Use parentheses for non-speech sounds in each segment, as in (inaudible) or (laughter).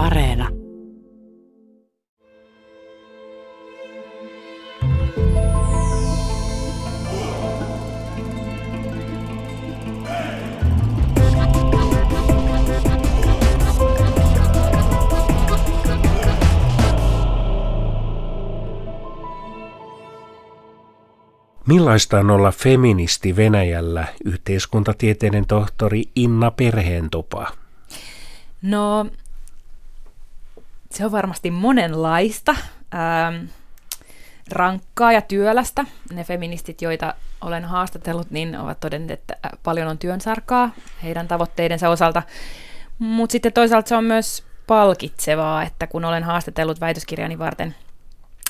Areena. Millaista on olla feministi Venäjällä, yhteiskuntatieteiden tohtori Inna Perheentopa? No, se on varmasti monenlaista, ähm, rankkaa ja työlästä. Ne feministit, joita olen haastatellut, niin ovat todenneet, että äh, paljon on työnsarkaa heidän tavoitteidensa osalta. Mutta sitten toisaalta se on myös palkitsevaa, että kun olen haastatellut väitöskirjani varten –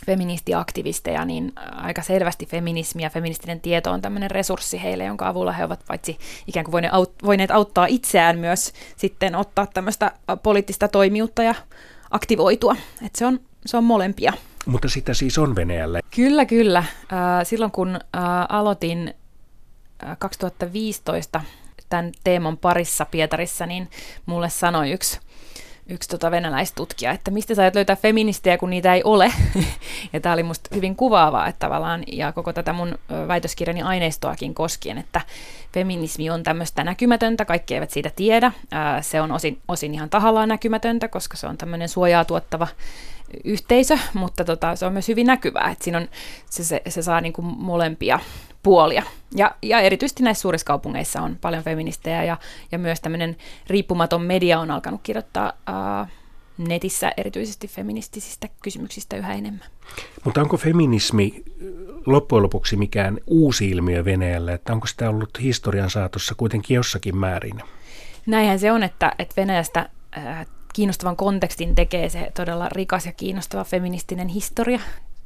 feministiaktivisteja, niin aika selvästi feminismi ja feministinen tieto on tämmöinen resurssi heille, jonka avulla he ovat paitsi ikään kuin voineet auttaa itseään myös sitten ottaa tämmöistä poliittista toimiutta ja aktivoitua. Et se, on, se on molempia. Mutta sitä siis on Venäjällä. Kyllä, kyllä. Silloin kun aloitin 2015 tämän teeman parissa Pietarissa, niin mulle sanoi yksi yksi tota venäläistutkija, että mistä sä löytää feministejä, kun niitä ei ole. (laughs) ja tämä oli musta hyvin kuvaavaa, että tavallaan, ja koko tätä mun väitöskirjani aineistoakin koskien, että feminismi on tämmöistä näkymätöntä, kaikki eivät siitä tiedä. Se on osin, osin ihan tahallaan näkymätöntä, koska se on tämmöinen suojaa tuottava yhteisö, mutta tota, se on myös hyvin näkyvää, että siinä on, se, se, se saa niin kuin molempia puolia. Ja, ja erityisesti näissä suurissa kaupungeissa on paljon feministejä ja, ja myös tämmöinen riippumaton media on alkanut kirjoittaa ää, netissä erityisesti feministisistä kysymyksistä yhä enemmän. Mutta onko feminismi loppujen lopuksi mikään uusi ilmiö Venäjällä, että onko sitä ollut historian saatossa kuitenkin jossakin määrin? Näinhän se on, että, että Venäjästä äh, kiinnostavan kontekstin tekee se todella rikas ja kiinnostava feministinen historia.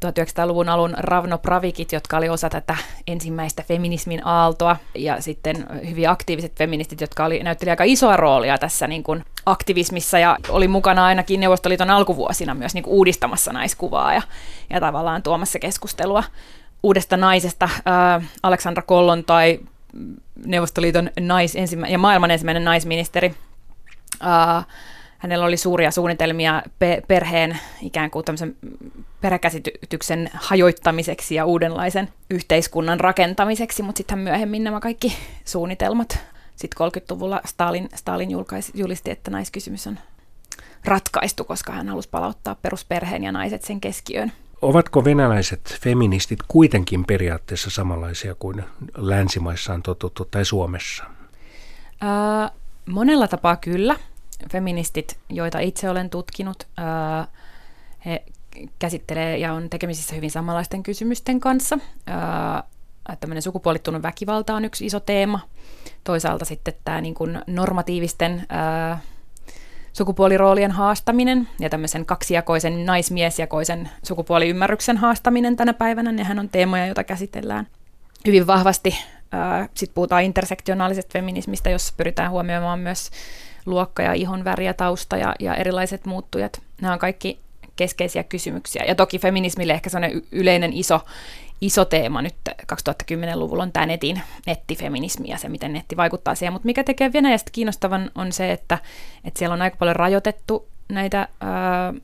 1900-luvun alun Ravno Pravikit, jotka oli osa tätä ensimmäistä feminismin aaltoa, ja sitten hyvin aktiiviset feministit, jotka oli, näytteli aika isoa roolia tässä niin kuin aktivismissa ja oli mukana ainakin Neuvostoliiton alkuvuosina myös niin kuin uudistamassa naiskuvaa ja, ja tavallaan tuomassa keskustelua uudesta naisesta. Äh, Aleksandra Kollon tai Neuvostoliiton nais, ensimmä, ja maailman ensimmäinen naisministeri äh, hänellä oli suuria suunnitelmia pe- perheen ikään kuin tämmöisen peräkäsityksen hajoittamiseksi ja uudenlaisen yhteiskunnan rakentamiseksi, mutta sitten myöhemmin nämä kaikki suunnitelmat, sitten 30-luvulla Stalin, Stalin julkaisi, julisti, että naiskysymys on ratkaistu, koska hän halusi palauttaa perusperheen ja naiset sen keskiöön. Ovatko venäläiset feministit kuitenkin periaatteessa samanlaisia kuin länsimaissa on totuttu tai Suomessa? Ää, monella tapaa kyllä feministit, joita itse olen tutkinut, he käsittelee ja on tekemisissä hyvin samanlaisten kysymysten kanssa. Ää, tämmöinen sukupuolittunut väkivalta on yksi iso teema. Toisaalta sitten tämä niin kuin normatiivisten sukupuoliroolien haastaminen ja tämmöisen kaksijakoisen naismiesjakoisen sukupuoliymmärryksen haastaminen tänä päivänä, nehän on teemoja, joita käsitellään hyvin vahvasti. Sitten puhutaan intersektionaalisesta feminismistä, jossa pyritään huomioimaan myös luokka ja ihon väri ja tausta ja, ja erilaiset muuttujat. Nämä on kaikki keskeisiä kysymyksiä. Ja toki feminismille ehkä sellainen yleinen iso, iso teema nyt 2010-luvulla on tämä netin, nettifeminismi ja se, miten netti vaikuttaa siihen. Mutta mikä tekee Venäjästä kiinnostavan on se, että, että siellä on aika paljon rajoitettu näitä ö,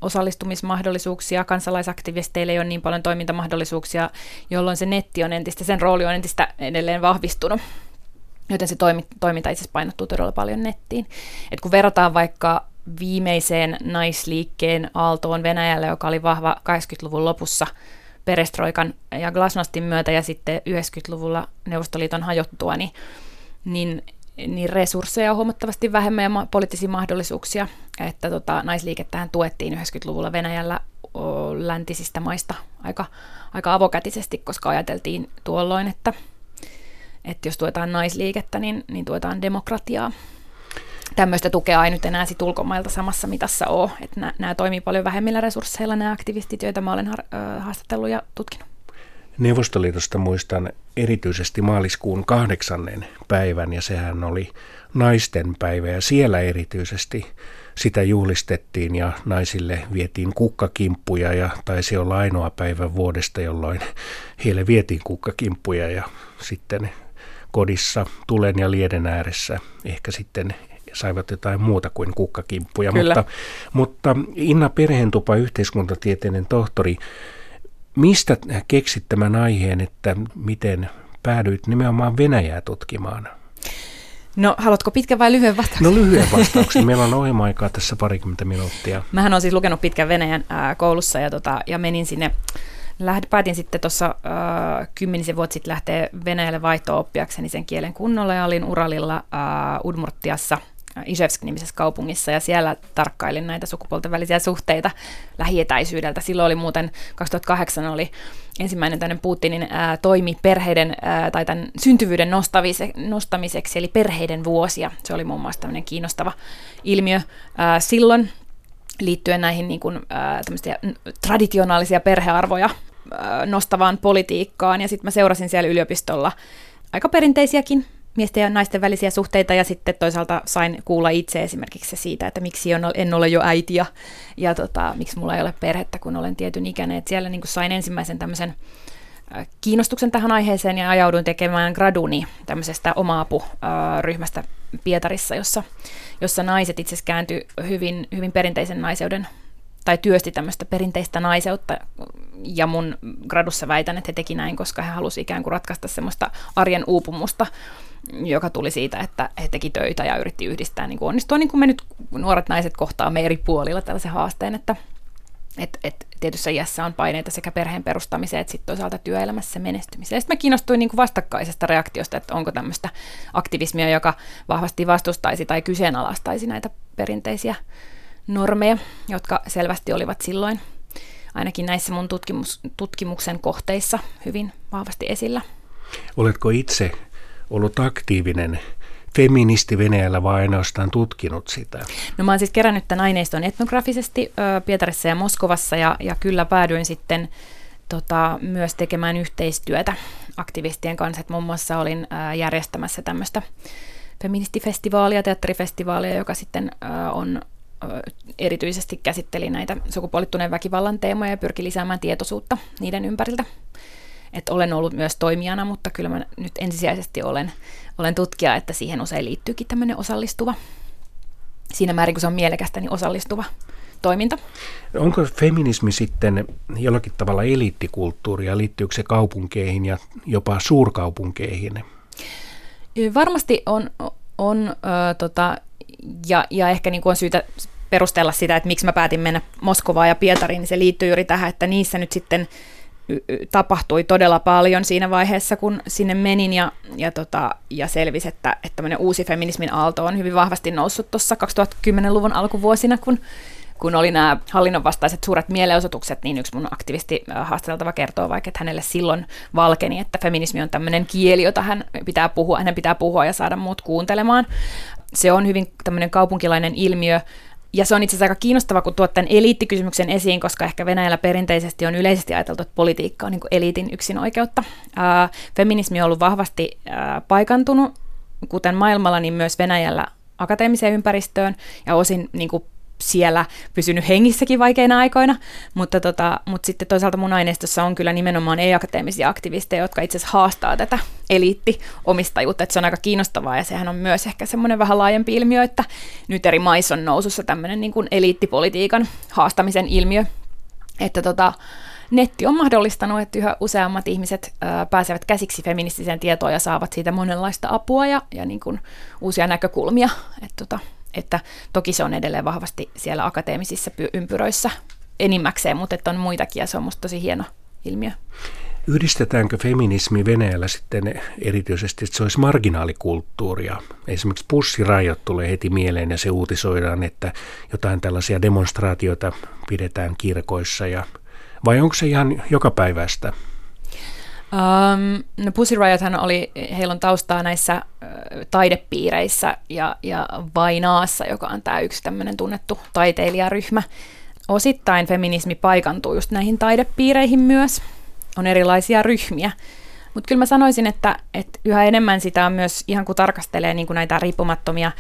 osallistumismahdollisuuksia, kansalaisaktivisteille ei ole niin paljon toimintamahdollisuuksia, jolloin se netti on entistä, sen rooli on entistä edelleen vahvistunut joten se toimi, toiminta itse asiassa painottuu todella paljon nettiin. Et kun verrataan vaikka viimeiseen naisliikkeen aaltoon Venäjällä, joka oli vahva 80-luvun lopussa perestroikan ja glasnostin myötä ja sitten 90-luvulla Neuvostoliiton hajottua, niin, niin, niin resursseja on huomattavasti vähemmän ja poliittisia mahdollisuuksia. Että tota, naisliikettähän tuettiin 90-luvulla Venäjällä läntisistä maista aika, aika avokätisesti, koska ajateltiin tuolloin, että että jos tuetaan naisliikettä, niin, niin tuetaan demokratiaa. Tämmöistä tukea ei nyt enää sit ulkomailta samassa mitassa ole. Että nämä toimii paljon vähemmillä resursseilla, nämä aktivistit, joita mä olen haastatellut ja tutkinut. Neuvostoliitosta muistan erityisesti maaliskuun kahdeksannen päivän, ja sehän oli naisten päivä, ja siellä erityisesti sitä juhlistettiin ja naisille vietiin kukkakimppuja ja taisi olla ainoa päivä vuodesta, jolloin heille vietiin kukkakimppuja ja sitten kodissa tulen ja lieden ääressä ehkä sitten saivat jotain muuta kuin kukkakimppuja. Mutta, mutta Inna Perheentupa, yhteiskuntatieteiden tohtori, mistä keksit tämän aiheen, että miten päädyit nimenomaan Venäjää tutkimaan? No, haluatko pitkän vai lyhyen vastauksen? No lyhyen vastauksen. Meillä on ohjelma-aikaa tässä parikymmentä minuuttia. Mähän olen siis lukenut pitkän Venäjän ää, koulussa ja, tota, ja menin sinne Lähd, päätin sitten tuossa äh, kymmenisen vuotta sitten lähteä Venäjälle vaihto-oppiakseni sen kielen kunnolla ja olin Uralilla äh, Udmurtiassa Izhevsk-nimisessä kaupungissa ja siellä tarkkailin näitä sukupuolten välisiä suhteita lähietäisyydeltä. Silloin oli muuten, 2008 oli ensimmäinen tämmöinen Putinin ää, toimi perheiden ää, tai tämän syntyvyyden nostamiseksi, eli perheiden vuosia. Se oli muun muassa tämmöinen kiinnostava ilmiö ää, silloin liittyen näihin niin kuin, ää, traditionaalisia perhearvoja nostavaan politiikkaan. Ja sitten mä seurasin siellä yliopistolla aika perinteisiäkin miesten ja naisten välisiä suhteita ja sitten toisaalta sain kuulla itse esimerkiksi siitä, että miksi en ole jo äiti ja, ja tota, miksi mulla ei ole perhettä, kun olen tietyn ikäinen. Et siellä niin sain ensimmäisen tämmöisen kiinnostuksen tähän aiheeseen ja ajauduin tekemään graduni tämmöisestä oma-apuryhmästä Pietarissa, jossa, jossa naiset itse asiassa kääntyi hyvin, hyvin perinteisen naiseuden tai työsti tämmöistä perinteistä naiseutta, ja mun gradussa väitän, että he teki näin, koska he halusivat ikään kuin ratkaista semmoista arjen uupumusta, joka tuli siitä, että he teki töitä ja yritti yhdistää niin kuin onnistua, niin kuin me nyt nuoret naiset kohtaamme eri puolilla tällaisen haasteen, että et, et tietyssä iässä on paineita sekä perheen perustamiseen että sitten toisaalta työelämässä menestymiseen. Sitten mä kiinnostuin niin kuin vastakkaisesta reaktiosta, että onko tämmöistä aktivismia, joka vahvasti vastustaisi tai kyseenalaistaisi näitä perinteisiä normeja, jotka selvästi olivat silloin ainakin näissä mun tutkimus, tutkimuksen kohteissa hyvin vahvasti esillä. Oletko itse ollut aktiivinen feministi Venäjällä vai ainoastaan tutkinut sitä? No mä oon siis kerännyt tämän aineiston etnografisesti Pietarissa ja Moskovassa ja, ja kyllä päädyin sitten tota, myös tekemään yhteistyötä aktivistien kanssa. Et muun muassa olin ö, järjestämässä tämmöistä feministifestivaalia, teatterifestivaalia, joka sitten on erityisesti käsitteli näitä sukupuolittuneen väkivallan teemoja ja pyrki lisäämään tietoisuutta niiden ympäriltä. Et olen ollut myös toimijana, mutta kyllä mä nyt ensisijaisesti olen, olen tutkija, että siihen usein liittyykin tämmöinen osallistuva, siinä määrin kun se on mielekästä, niin osallistuva toiminta. Onko feminismi sitten jollakin tavalla eliittikulttuuria, liittyykö se kaupunkeihin ja jopa suurkaupunkeihin? Varmasti on, on ö, tota, ja, ja ehkä niin kuin on syytä perustella sitä, että miksi mä päätin mennä Moskovaan ja Pietariin, niin se liittyy juuri tähän, että niissä nyt sitten tapahtui todella paljon siinä vaiheessa, kun sinne menin ja, ja, tota, ja selvisi, että, että uusi feminismin aalto on hyvin vahvasti noussut tuossa 2010-luvun alkuvuosina, kun, kun oli nämä hallinnonvastaiset suuret mielenosoitukset, niin yksi mun aktivisti haasteltava kertoo vaikka, että hänelle silloin valkeni, että feminismi on tämmöinen kieli, jota hän pitää puhua, hänen pitää puhua ja saada muut kuuntelemaan. Se on hyvin tämmöinen kaupunkilainen ilmiö, ja se on itse asiassa aika kiinnostava, kun tuot tämän eliittikysymyksen esiin, koska ehkä Venäjällä perinteisesti on yleisesti ajateltu, että politiikka on niin eliitin yksin oikeutta. Ää, feminismi on ollut vahvasti ää, paikantunut, kuten maailmalla, niin myös Venäjällä akateemiseen ympäristöön ja osin niin kuin siellä pysynyt hengissäkin vaikeina aikoina, mutta, tota, mutta sitten toisaalta mun aineistossa on kyllä nimenomaan ei-akateemisia aktivisteja, jotka itse asiassa haastaa tätä eliittiomistajuutta, että se on aika kiinnostavaa ja sehän on myös ehkä semmoinen vähän laajempi ilmiö, että nyt eri maissa on nousussa tämmöinen niin kuin eliittipolitiikan haastamisen ilmiö, että tota, netti on mahdollistanut, että yhä useammat ihmiset ää, pääsevät käsiksi feministiseen tietoon ja saavat siitä monenlaista apua ja, ja niin kuin uusia näkökulmia. Että tota, että toki se on edelleen vahvasti siellä akateemisissa ympyröissä enimmäkseen, mutta että on muitakin ja se on musta tosi hieno ilmiö. Yhdistetäänkö feminismi Venäjällä sitten erityisesti, että se olisi marginaalikulttuuria? Esimerkiksi pussirajot tulee heti mieleen ja se uutisoidaan, että jotain tällaisia demonstraatioita pidetään kirkoissa. Ja, vai onko se ihan joka päivästä? Um, no Pussy Riothan oli, heillä on taustaa näissä taidepiireissä ja, ja Vainaassa, joka on tämä yksi tämmöinen tunnettu taiteilijaryhmä. Osittain feminismi paikantuu just näihin taidepiireihin myös. On erilaisia ryhmiä. Mutta kyllä mä sanoisin, että, että yhä enemmän sitä on myös, ihan kun tarkastelee niin kuin näitä riippumattomia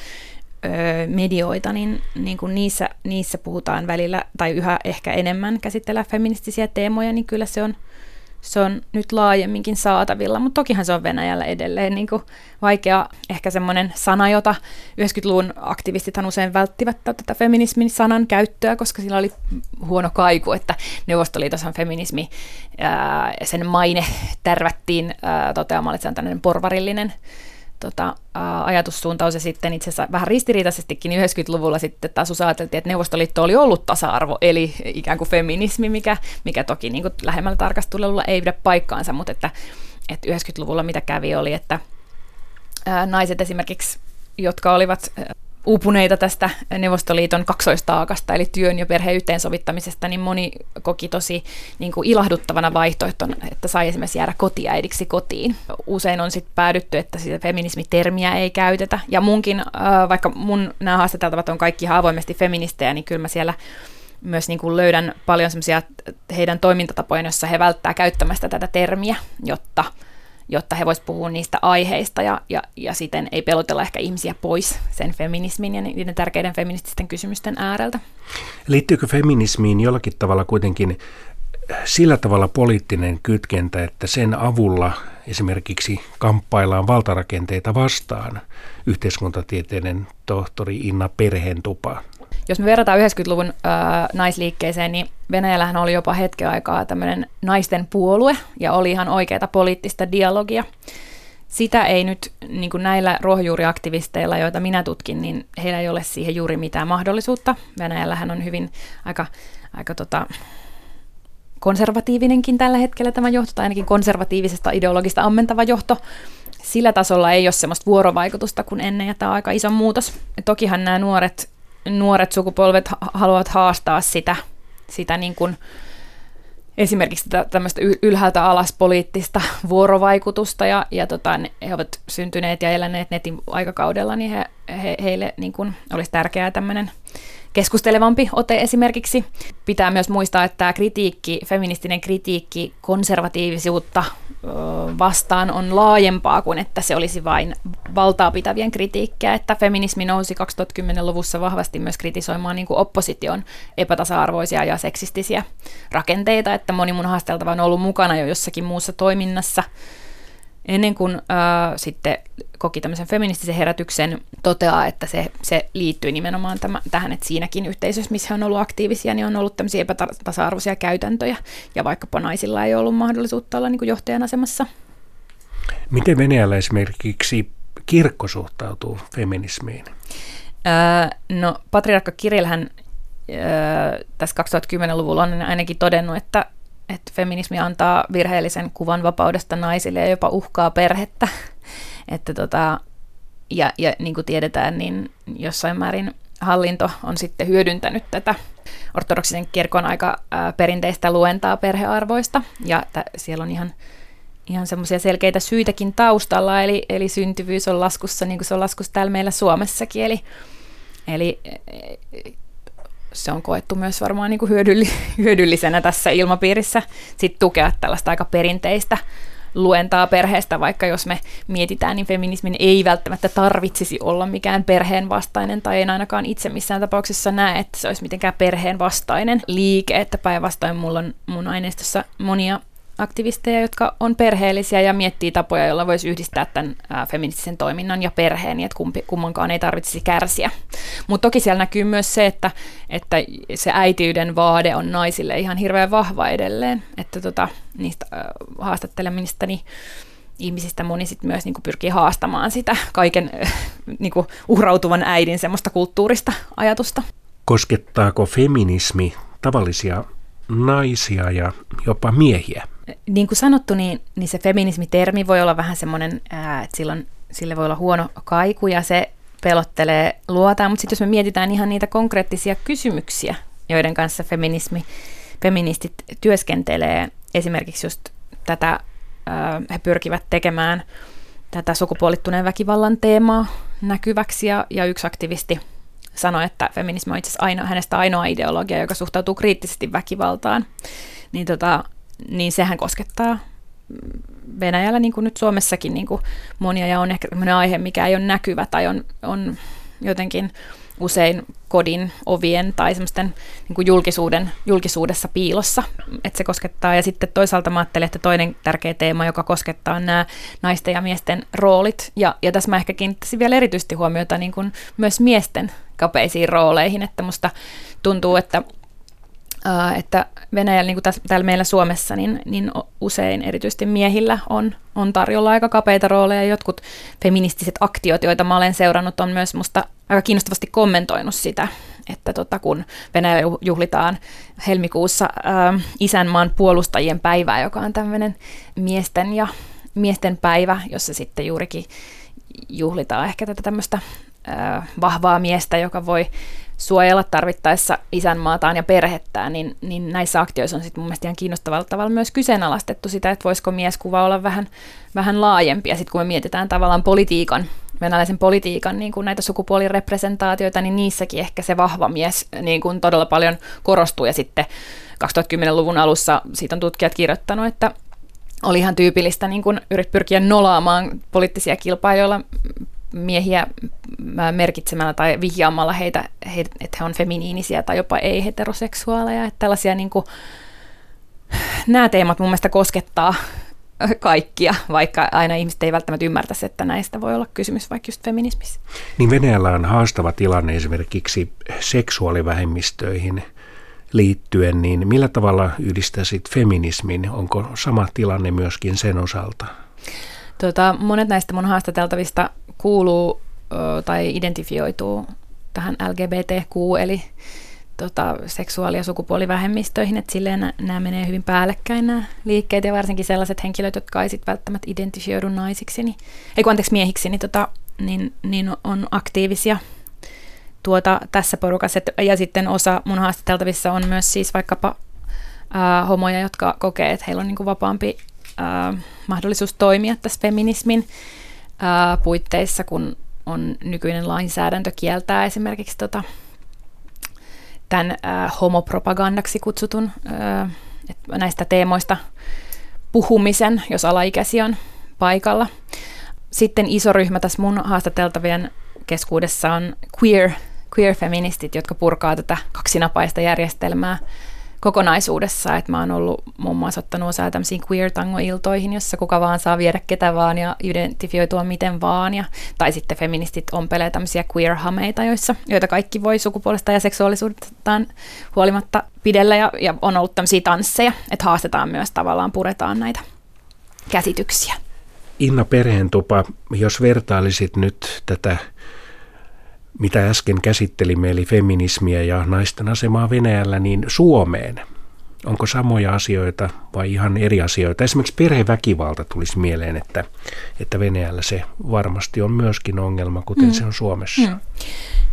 öö, medioita, niin, niin kuin niissä, niissä puhutaan välillä, tai yhä ehkä enemmän käsitellä feministisiä teemoja, niin kyllä se on – se on nyt laajemminkin saatavilla, mutta tokihan se on Venäjällä edelleen niin kuin vaikea, ehkä semmoinen sana, jota 90-luvun aktivistithan usein välttivät tätä feminismin sanan käyttöä, koska sillä oli huono kaiku, että Neuvostoliitoshan feminismi, ää, sen maine tärvättiin ää, toteamalla, että se on tämmöinen porvarillinen tota, ajatussuuntaus ja sitten itse asiassa vähän ristiriitaisestikin 90-luvulla sitten taas ajateltiin, että Neuvostoliitto oli ollut tasa-arvo, eli ikään kuin feminismi, mikä, mikä toki niin kuin lähemmällä tarkastelulla ei pidä paikkaansa, mutta että, että 90-luvulla mitä kävi oli, että ää, naiset esimerkiksi, jotka olivat uupuneita tästä Neuvostoliiton kaksoistaakasta, eli työn ja perheen yhteensovittamisesta, niin moni koki tosi niin kuin ilahduttavana vaihtoehtona, että sai esimerkiksi jäädä kotiäidiksi kotiin. Usein on sitten päädytty, että sitä feminismitermiä ei käytetä. Ja munkin, vaikka mun nämä haastateltavat on kaikki ihan avoimesti feministejä, niin kyllä mä siellä myös niin kuin löydän paljon semmoisia heidän toimintatapoja, joissa he välttää käyttämästä tätä termiä, jotta – jotta he voisivat puhua niistä aiheista ja, ja, ja siten ei pelotella ehkä ihmisiä pois sen feminismin ja niiden tärkeiden feminististen kysymysten ääreltä. Liittyykö feminismiin jollakin tavalla kuitenkin sillä tavalla poliittinen kytkentä, että sen avulla esimerkiksi kamppaillaan valtarakenteita vastaan yhteiskuntatieteiden tohtori Inna Perhentupa jos me verrataan 90-luvun ö, naisliikkeeseen, niin Venäjällähän oli jopa hetken aikaa tämmöinen naisten puolue ja oli ihan oikeaa poliittista dialogia. Sitä ei nyt niin näillä ruohonjuuriaktivisteilla, joita minä tutkin, niin heillä ei ole siihen juuri mitään mahdollisuutta. Venäjällähän on hyvin aika, aika tota, konservatiivinenkin tällä hetkellä tämä johto, tai ainakin konservatiivisesta ideologista ammentava johto. Sillä tasolla ei ole sellaista vuorovaikutusta kuin ennen, ja tämä on aika iso muutos. Ja tokihan nämä nuoret nuoret sukupolvet haluavat haastaa sitä, sitä niin kuin, esimerkiksi tämmöistä ylhäältä alas poliittista vuorovaikutusta ja, ja tota, he ovat syntyneet ja eläneet netin aikakaudella, niin he, he, heille niin kuin olisi tärkeää tämmöinen keskustelevampi ote esimerkiksi. Pitää myös muistaa, että tämä kritiikki, feministinen kritiikki konservatiivisuutta vastaan on laajempaa kuin että se olisi vain valtaa pitävien kritiikkiä, että feminismi nousi 2010-luvussa vahvasti myös kritisoimaan niin kuin opposition epätasa-arvoisia ja seksistisiä rakenteita, että moni mun haasteltava on ollut mukana jo jossakin muussa toiminnassa ennen kuin äh, sitten koki tämmöisen feministisen herätyksen, toteaa, että se, se liittyy nimenomaan tämä, tähän, että siinäkin yhteisössä, missä on ollut aktiivisia, niin on ollut tämmöisiä epätasa-arvoisia käytäntöjä, ja vaikkapa naisilla ei ollut mahdollisuutta olla niin kuin johtajan asemassa. Miten Venäjällä esimerkiksi kirkko suhtautuu feminismiin? Öö, no, patriarkka Kirillhän öö, tässä 2010-luvulla on ainakin todennut, että, että feminismi antaa virheellisen kuvan vapaudesta naisille ja jopa uhkaa perhettä. (laughs) Että tota, ja, ja niin kuin tiedetään, niin jossain määrin hallinto on sitten hyödyntänyt tätä ortodoksisen kirkon aika ää, perinteistä luentaa perhearvoista, ja t- siellä on ihan, ihan semmoisia selkeitä syitäkin taustalla, eli, eli syntyvyys on laskussa, niin kuin se on laskussa täällä meillä Suomessakin, eli, eli se on koettu myös varmaan niin kuin hyödyllisenä tässä ilmapiirissä sit tukea tällaista aika perinteistä luentaa perheestä, vaikka jos me mietitään, niin feminismin ei välttämättä tarvitsisi olla mikään perheen vastainen, tai en ainakaan itse missään tapauksessa näe, että se olisi mitenkään perheen vastainen liike, että päinvastoin mulla on mun aineistossa monia aktivisteja, jotka on perheellisiä ja miettii tapoja, joilla voisi yhdistää tämän feministisen toiminnan ja perheen, niin että kumpi, kummankaan ei tarvitsisi kärsiä. Mutta toki siellä näkyy myös se, että, että se äitiyden vaade on naisille ihan hirveän vahva edelleen, että tota, niistä äh, haastattelemistani ihmisistä moni sit myös niin pyrkii haastamaan sitä kaiken niin uhrautuvan äidin semmoista kulttuurista ajatusta. Koskettaako feminismi tavallisia naisia ja jopa miehiä? Niin kuin sanottu, niin, niin se feminismitermi voi olla vähän semmoinen, että silloin, sille voi olla huono kaiku ja se pelottelee luotaa, mutta sitten jos me mietitään ihan niitä konkreettisia kysymyksiä, joiden kanssa feminismi, feministit työskentelee, esimerkiksi just tätä, he pyrkivät tekemään tätä sukupuolittuneen väkivallan teemaa näkyväksi ja, ja yksi aktivisti sanoi, että feminismi on itse asiassa ainoa, hänestä ainoa ideologia, joka suhtautuu kriittisesti väkivaltaan. Niin tota, niin sehän koskettaa Venäjällä, niin kuin nyt Suomessakin niin kuin monia, ja on ehkä sellainen aihe, mikä ei ole näkyvä tai on, on jotenkin usein kodin ovien tai semmoisten niin kuin julkisuuden, julkisuudessa piilossa, että se koskettaa. Ja sitten toisaalta mä ajattelin, että toinen tärkeä teema, joka koskettaa on nämä naisten ja miesten roolit. Ja, ja tässä mä ehkä kiinnittäisin vielä erityisesti huomiota niin kuin myös miesten kapeisiin rooleihin, että musta tuntuu, että että Venäjällä, niin kuin tässä, täällä meillä Suomessa, niin, niin usein erityisesti miehillä on, on tarjolla aika kapeita rooleja. Jotkut feministiset aktiot, joita mä olen seurannut, on myös musta aika kiinnostavasti kommentoinut sitä, että tota, kun Venäjällä juhlitaan helmikuussa ää, isänmaan puolustajien päivää, joka on tämmöinen miesten ja miesten päivä, jossa sitten juurikin juhlitaan ehkä tätä tämmöistä vahvaa miestä, joka voi suojella tarvittaessa isänmaataan ja perhettään, niin, niin näissä aktioissa on sitten mun mielestä ihan kiinnostavalla tavalla myös kyseenalaistettu sitä, että voisiko mieskuva olla vähän, vähän laajempi. Ja sitten kun me mietitään tavallaan politiikan, venäläisen politiikan niin kuin näitä sukupuolirepresentaatioita, niin niissäkin ehkä se vahva mies niin kuin todella paljon korostuu. Ja sitten 2010-luvun alussa siitä on tutkijat kirjoittanut, että oli ihan tyypillistä niin kuin pyrkiä nolaamaan poliittisia kilpailijoilla miehiä merkitsemällä tai vihjaamalla heitä, he, että he on feminiinisiä tai jopa ei-heteroseksuaaleja. Että tällaisia niin kuin, nämä teemat mun mielestä koskettaa (laughs) kaikkia, vaikka aina ihmiset ei välttämättä ymmärtäisi, että näistä voi olla kysymys vaikka just feminismissä. Niin Venäjällä on haastava tilanne esimerkiksi seksuaalivähemmistöihin liittyen, niin millä tavalla yhdistäisit feminismin? Onko sama tilanne myöskin sen osalta? Tota, monet näistä mun haastateltavista kuuluu ö, tai identifioituu tähän LGBTQ, eli tota, seksuaali- ja sukupuolivähemmistöihin, että silleen nämä menee hyvin päällekkäin nämä liikkeet, ja varsinkin sellaiset henkilöt, jotka ei sitten välttämättä identifioidu naisiksi, niin, ei kun anteeksi miehiksi, niin, tota, niin, niin on aktiivisia tuota, tässä porukassa. Et, ja sitten osa mun haastateltavissa on myös siis vaikkapa ää, homoja, jotka kokee, että heillä on niinku vapaampi ää, mahdollisuus toimia tässä feminismin ää, puitteissa, kun on nykyinen lainsäädäntö kieltää esimerkiksi tota, tämän ää, homopropagandaksi kutsutun että näistä teemoista puhumisen, jos alaikäisiä on paikalla. Sitten iso ryhmä tässä mun haastateltavien keskuudessa on queer, queer-feministit, jotka purkaa tätä kaksinapaista järjestelmää kokonaisuudessa, että mä oon ollut muun muassa ottanut osaa tämmöisiin queer tango-iltoihin, jossa kuka vaan saa viedä ketä vaan ja identifioitua miten vaan, ja, tai sitten feministit ompelee tämmöisiä queer-hameita, joissa, joita kaikki voi sukupuolesta ja seksuaalisuudestaan huolimatta pidellä, ja, ja on ollut tämmöisiä tansseja, että haastetaan myös tavallaan, puretaan näitä käsityksiä. Inna Perheentupa, jos vertailisit nyt tätä mitä äsken käsittelimme, eli feminismiä ja naisten asemaa Venäjällä, niin Suomeen. Onko samoja asioita vai ihan eri asioita? Esimerkiksi perheväkivalta tulisi mieleen, että, että Venäjällä se varmasti on myöskin ongelma, kuten mm. se on Suomessa. Mm.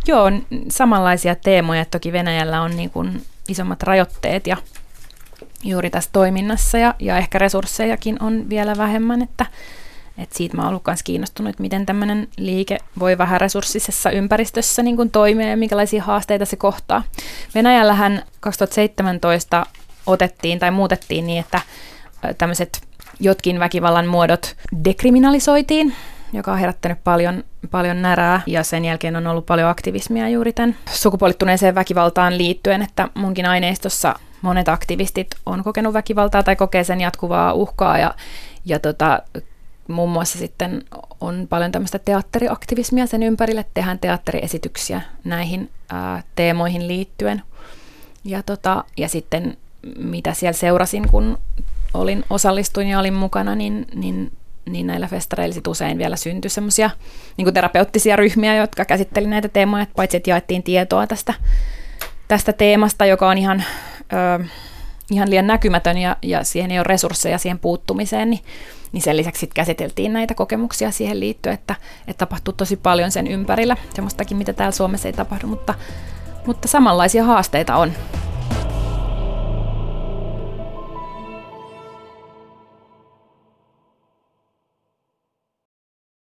Joo, samanlaisia teemoja. Toki Venäjällä on niin kuin isommat rajoitteet ja juuri tässä toiminnassa ja, ja ehkä resurssejakin on vielä vähemmän, että et siitä mä oon ollut myös kiinnostunut, että miten tämmöinen liike voi vähän resurssisessa ympäristössä niin kuin toimia ja minkälaisia haasteita se kohtaa. Venäjällähän 2017 otettiin tai muutettiin niin, että tämmöiset jotkin väkivallan muodot dekriminalisoitiin, joka on herättänyt paljon, paljon närää ja sen jälkeen on ollut paljon aktivismia juuri tämän sukupuolittuneeseen väkivaltaan liittyen, että munkin aineistossa monet aktivistit on kokenut väkivaltaa tai kokee sen jatkuvaa uhkaa ja, ja tota, muun muassa sitten on paljon tämmöistä teatteriaktivismia sen ympärille, tehdään teatteriesityksiä näihin ää, teemoihin liittyen. Ja, tota, ja sitten mitä siellä seurasin, kun olin, osallistuin ja olin mukana, niin, niin, niin näillä festareilla sit usein vielä syntyi semmoisia niin terapeuttisia ryhmiä, jotka käsitteli näitä teemoja, että paitsi että jaettiin tietoa tästä, tästä teemasta, joka on ihan, ö, ihan liian näkymätön ja, ja siihen ei ole resursseja siihen puuttumiseen, niin niin sen lisäksi sit käsiteltiin näitä kokemuksia siihen liittyen, että, että tapahtuu tosi paljon sen ympärillä, semmoistakin, mitä täällä Suomessa ei tapahdu, mutta, mutta samanlaisia haasteita on.